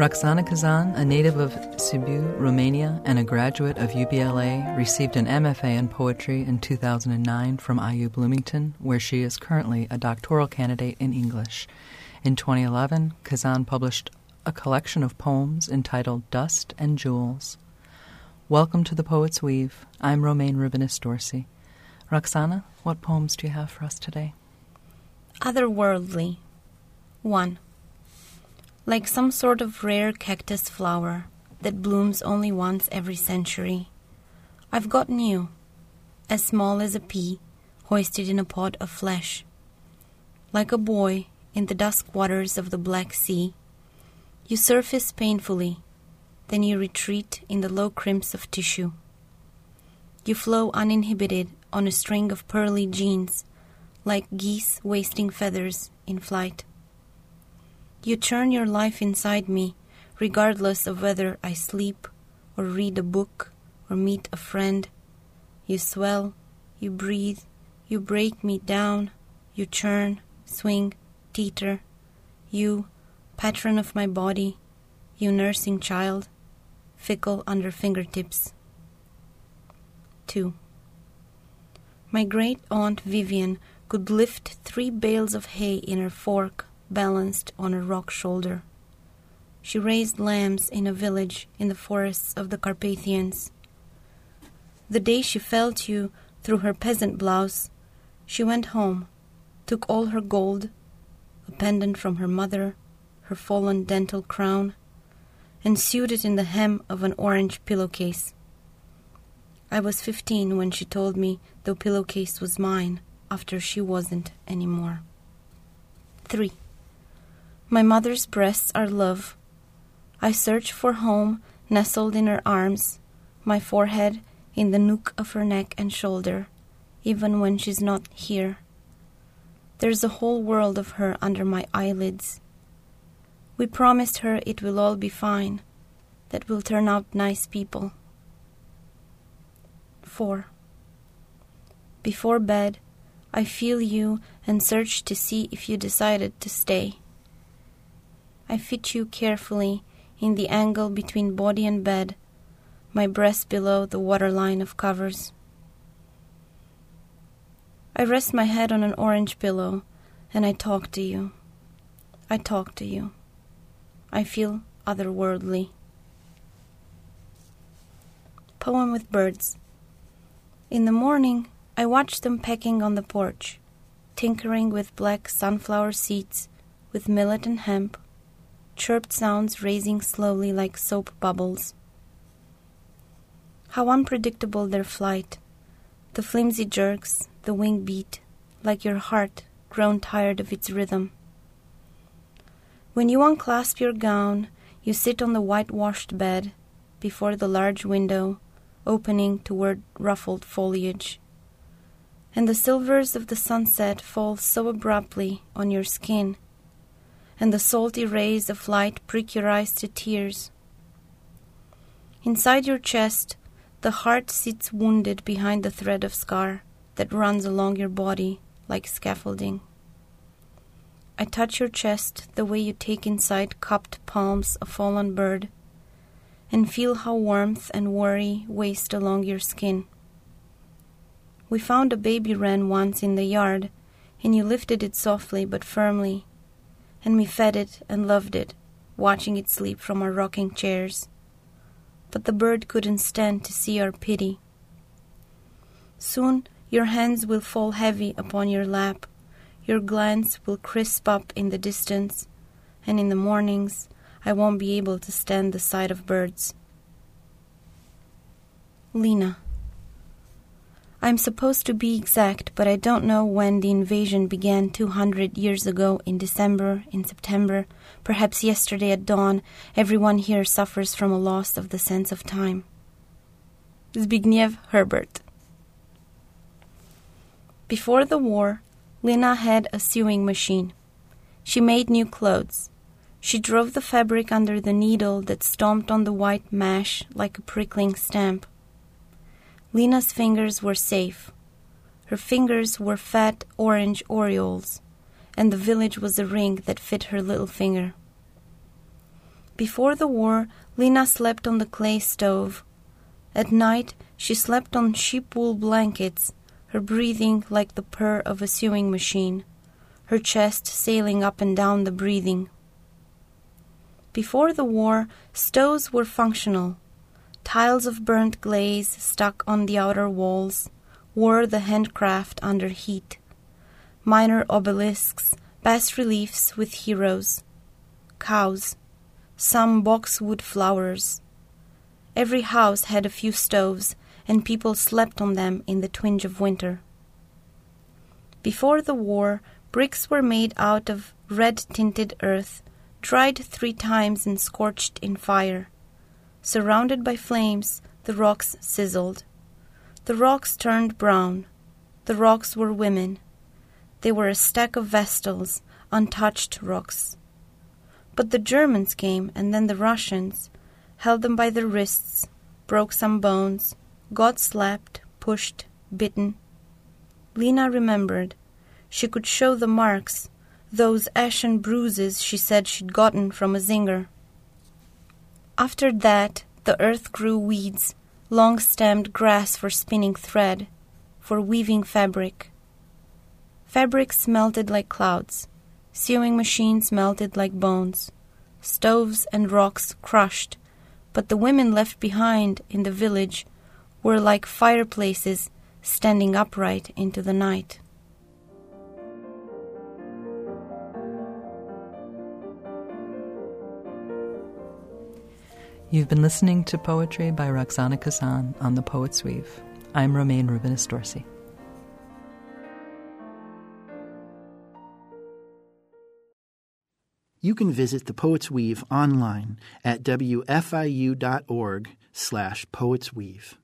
Roxana Cazan, a native of Sibiu, Romania, and a graduate of UBLA, received an MFA in poetry in 2009 from IU Bloomington, where she is currently a doctoral candidate in English. In 2011, Cazan published a collection of poems entitled Dust and Jewels. Welcome to the Poet's Weave. I'm Romayne Rubinas Dorsey. Roxana, what poems do you have for us today? Otherworldly. 1 like some sort of rare cactus flower that blooms only once every century. I've gotten you, as small as a pea, hoisted in a pot of flesh. Like a boy in the dusk waters of the Black Sea, you surface painfully, then you retreat in the low crimps of tissue. You flow uninhibited on a string of pearly jeans, like geese wasting feathers in flight. You turn your life inside me, regardless of whether I sleep or read a book or meet a friend. You swell, you breathe, you break me down, you churn, swing, teeter. You, patron of my body, you nursing child, fickle under fingertips. 2. My great aunt Vivian could lift three bales of hay in her fork balanced on a rock shoulder. She raised lambs in a village in the forests of the Carpathians. The day she felt you through her peasant blouse, she went home, took all her gold, a pendant from her mother, her fallen dental crown, and sewed it in the hem of an orange pillowcase. I was fifteen when she told me the pillowcase was mine after she wasn't any more. 3. My mother's breasts are love. I search for home nestled in her arms, my forehead in the nook of her neck and shoulder, even when she's not here. There's a whole world of her under my eyelids. We promised her it will all be fine, that we'll turn out nice people. 4. Before bed, I feel you and search to see if you decided to stay. I fit you carefully in the angle between body and bed, my breast below the waterline of covers. I rest my head on an orange pillow and I talk to you. I talk to you. I feel otherworldly. Poem with birds. In the morning, I watch them pecking on the porch, tinkering with black sunflower seeds, with millet and hemp, chirped sounds raising slowly like soap bubbles. How unpredictable their flight, the flimsy jerks, the wing beat, like your heart grown tired of its rhythm. When you unclasp your gown, you sit on the whitewashed bed before the large window opening toward ruffled foliage. And the silvers of the sunset fall so abruptly on your skin and the salty rays of light prick your eyes to tears. Inside your chest, the heart sits wounded behind the thread of scar that runs along your body like scaffolding. I touch your chest the way you take inside cupped palms a fallen bird, and feel how warmth and worry waste along your skin. We found a baby wren once in the yard, and you lifted it softly but firmly and we fed it and loved it, watching it sleep from our rocking chairs. But the bird couldn't stand to see our pity. Soon your hands will fall heavy upon your lap, your glance will crisp up in the distance, and in the mornings I won't be able to stand the sight of birds. Lena. I'm supposed to be exact, but I don't know when the invasion began 200 years ago in December, in September, perhaps yesterday at dawn. Everyone here suffers from a loss of the sense of time. Zbigniew Herbert. Before the war, Lena had a sewing machine. She made new clothes. She drove the fabric under the needle that stomped on the white mesh like a prickling stamp. Lena's fingers were safe. Her fingers were fat orange orioles, and the village was a ring that fit her little finger. Before the war, Lena slept on the clay stove. At night, she slept on sheep wool blankets, her breathing like the purr of a sewing machine, her chest sailing up and down the breathing. Before the war, stoves were functional. Tiles of burnt glaze stuck on the outer walls wore the handcraft under heat. Minor obelisks, bas reliefs with heroes. Cows, some boxwood flowers. Every house had a few stoves, and people slept on them in the twinge of winter. Before the war, bricks were made out of red tinted earth, dried three times and scorched in fire. Surrounded by flames, the rocks sizzled. The rocks turned brown. The rocks were women. They were a stack of vestals, untouched rocks. But the Germans came, and then the Russians, held them by their wrists, broke some bones, got slapped, pushed, bitten. Lena remembered. She could show the marks, those ashen bruises she said she'd gotten from a Singer. After that, the earth grew weeds, long stemmed grass for spinning thread, for weaving fabric. Fabrics melted like clouds. Sewing machines melted like bones, stoves and rocks crushed, but the women left behind in the village were like fireplaces standing upright into the night. You've been listening to poetry by Roxana Cazan on The Poet's Weave. I'm Romayne Rubinas Dorsey. You can visit The Poet's Weave online at wfiu.org slash poetsweave.